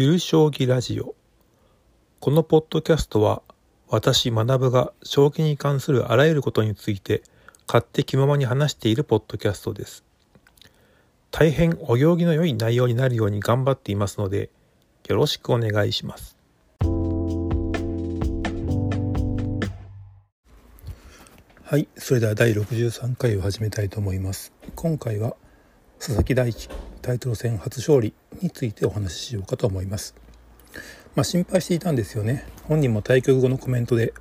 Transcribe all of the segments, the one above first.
ゆる将棋ラジオ。このポッドキャストは私学が将棋に関するあらゆることについて勝手気ままに話しているポッドキャストです。大変お行儀の良い内容になるように頑張っていますのでよろしくお願いします。はいそれでは第63回を始めたいと思います。今回は佐々木大地タイトル戦初勝利についてお話ししようかと思います。まあ、心配していたんですよね。本人も対局後のコメントで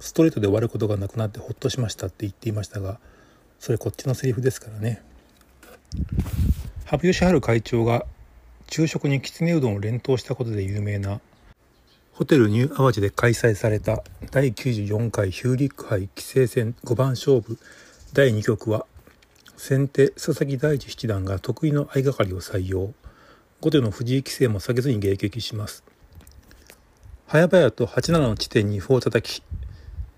ストレートで終わることがなくなってほっとしましたって言っていましたがそれこっちのセリフですからね。羽生善治会長が昼食にきつねうどんを連投したことで有名なホテルニューアワジで開催された第94回ヒューリック杯棋聖戦5番勝負第2局は先手佐々木大地七段が得意の相掛かりを採用。後手の藤井棋聖も下げずに迎撃します。早々と8七の地点に歩を叩き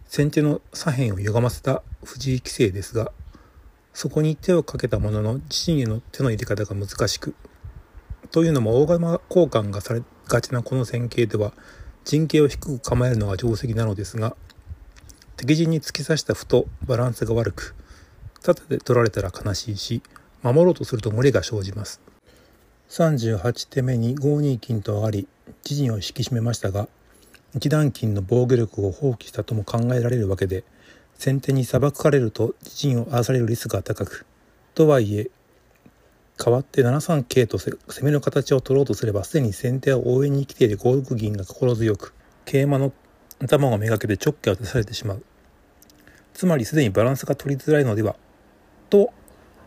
先手の左辺を歪ませた藤井棋聖ですがそこに手をかけたものの自身への手の入れ方が難しくというのも大釜交換がされがちなこの戦型では陣形を低く構えるのが定石なのですが敵陣に突き刺した歩とバランスが悪く縦で取られたら悲しいし守ろうとすると無理が生じます。38手目に5二金と上がり自陣を引き締めましたが一段金の防御力を放棄したとも考えられるわけで先手に裁かれると自陣を荒らされるリスクが高くとはいえ代わって7三桂と攻めの形を取ろうとすればすでに先手は応援に来ている5六銀が心強く桂馬の頭をめがけて直径を出されてしまう。つまりすでにバランスが取りづらいのではと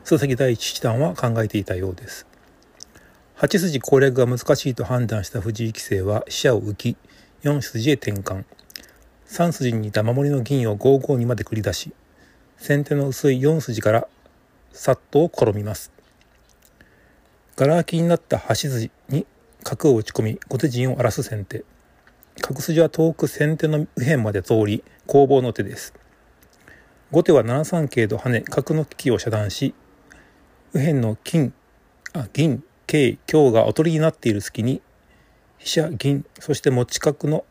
佐々木大地七段は考えていたようです。8筋攻略が難しいと判断した藤井棋聖は飛車を浮き4筋へ転換。3筋にいた守りの銀を5五にまで繰り出し先手の薄い4筋からさっと転みます。ガラ空きになった端筋に角を打ち込み後手陣を荒らす先手。角筋は遠く先手の右辺まで通り攻防の手です。後手は7三桂と跳ね角の利きを遮断し右辺の金あ銀桂香がおとりになっている隙に飛車銀そして持ち角の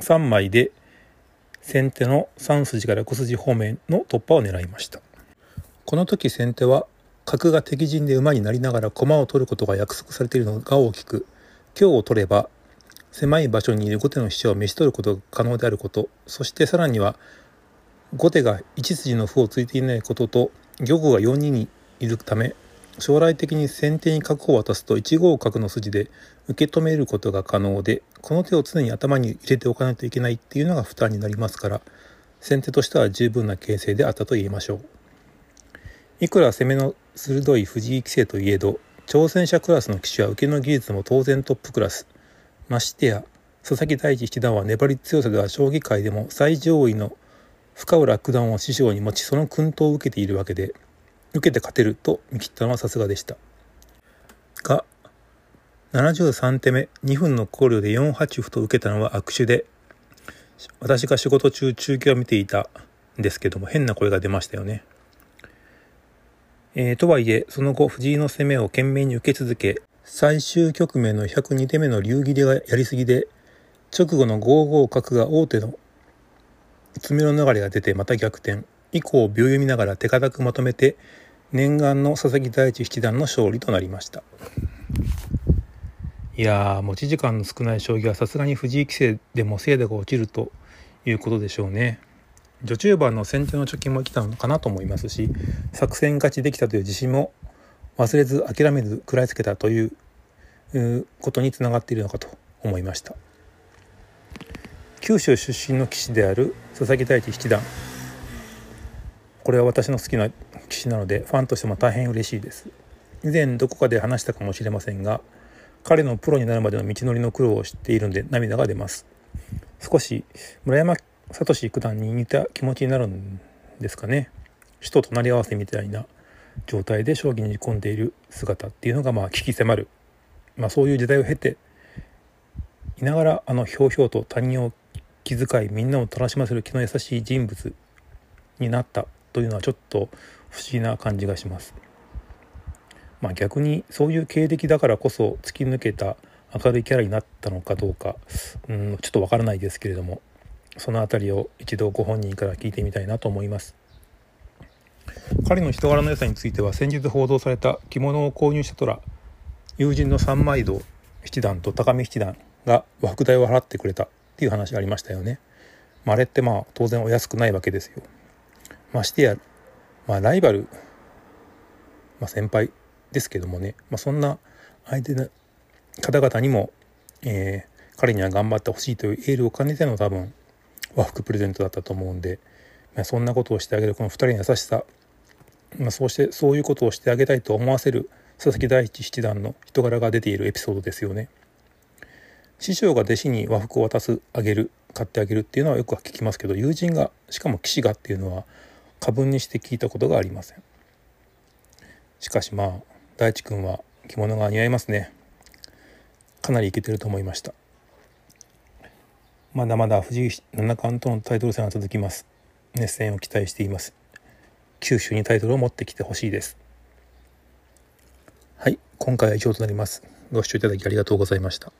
3枚で先手の3筋から5筋方面の突破を狙いました。この時先手は角が敵陣で馬になりながら駒を取ることが約束されているのが大きく今日を取れば狭い場所にいる後手の飛車を召し取ることが可能であることそしてさらには後手が1筋の歩をついていないことと玉が4二にいるため将来的に先手に角を渡すと1五角の筋で受け止めることが可能でこの手を常に頭に入れておかないといけないっていうのが負担になりますから先手としては十分な形勢であったと言えましょう。いくら攻めの鋭い藤井棋聖といえど挑戦者クラスの棋士は受けの技術も当然トップクラス。ましてや佐々木大地七段は粘り強さでは将棋界でも最上位の深浦九段を師匠に持ちその薫陶を受けているわけで受けて勝てると見切ったのはさすがでしたが73手目2分の考慮で4八歩と受けたのは悪手で私が仕事中中継を見ていたんですけども変な声が出ましたよね。えー、とはいえその後藤井の攻めを懸命に受け続け最終局面の102手目の竜切れがやりすぎで直後の5五角が王手の爪の流れが出てまた逆転。以降秒読みながら手堅くまとめて念願の佐々木大地七段の勝利となりました。いやー持ち時間の少ない将棋はさすがに藤井棋聖でも精度が落ちるということでしょうね。序中盤の先手の貯金も生きたのかなと思いますし作戦勝ちできたという自信も忘れず諦めず食らいつけたということにつながっているのかと思いました。九州出身の棋士である佐々木大地七段。これは私の好きな棋士なのでファンとしても大変嬉しいです。以前どこかで話したかもしれませんが彼のプロになるまでの道のりの苦労を知っているんで涙が出ます。少し村山聡九段に似た気持ちになるんですかね。死と隣り合わせみたいな状態で将棋に込んでいる姿っていうのがまあ危機迫る、まあ、そういう時代を経ていながらあのひょうひょうと他人を気遣いみんなを楽しませる気の優しい人物になったというのはちょっと不思議な感じがします。まあ、逆にそういう経歴だからこそ突き抜けた明るいキャラになったのかどうかうんちょっとわからないですけれどもその辺りを一度ご本人から聞いてみたいなと思います彼の人柄の良さについては先日報道された着物を購入した虎友人の三枚堂七段と高見七段が和服代を払ってくれたっていう話ありましたよね、まあ、あれってまあ当然お安くないわけですよ。ましてや、まあ、ライバル、まあ、先輩ですけどもね、まあ、そんな相手の方々にも、えー、彼には頑張ってほしいというエールを兼ねての多分和服プレゼントだったと思うんで、まあ、そんなことをしてあげるこの2人の優しさ、まあ、そうしてそういうことをしてあげたいと思わせる佐々木大地七段の人柄が出ているエピソードですよね。師匠が弟子に和服を渡すあげる買ってあげるっていうのはよくは聞きますけど友人がしかも騎士がっていうのは過分にして聞いたことがありません。しかしまあ大地君は着物が似合いますね。かなりイケてると思いました。まだまだ藤井七冠とのタイトル戦は続きます。熱戦を期待しています。九州にタイトルを持ってきてほしいです。はい今回は以上となります。ご視聴いただきありがとうございました。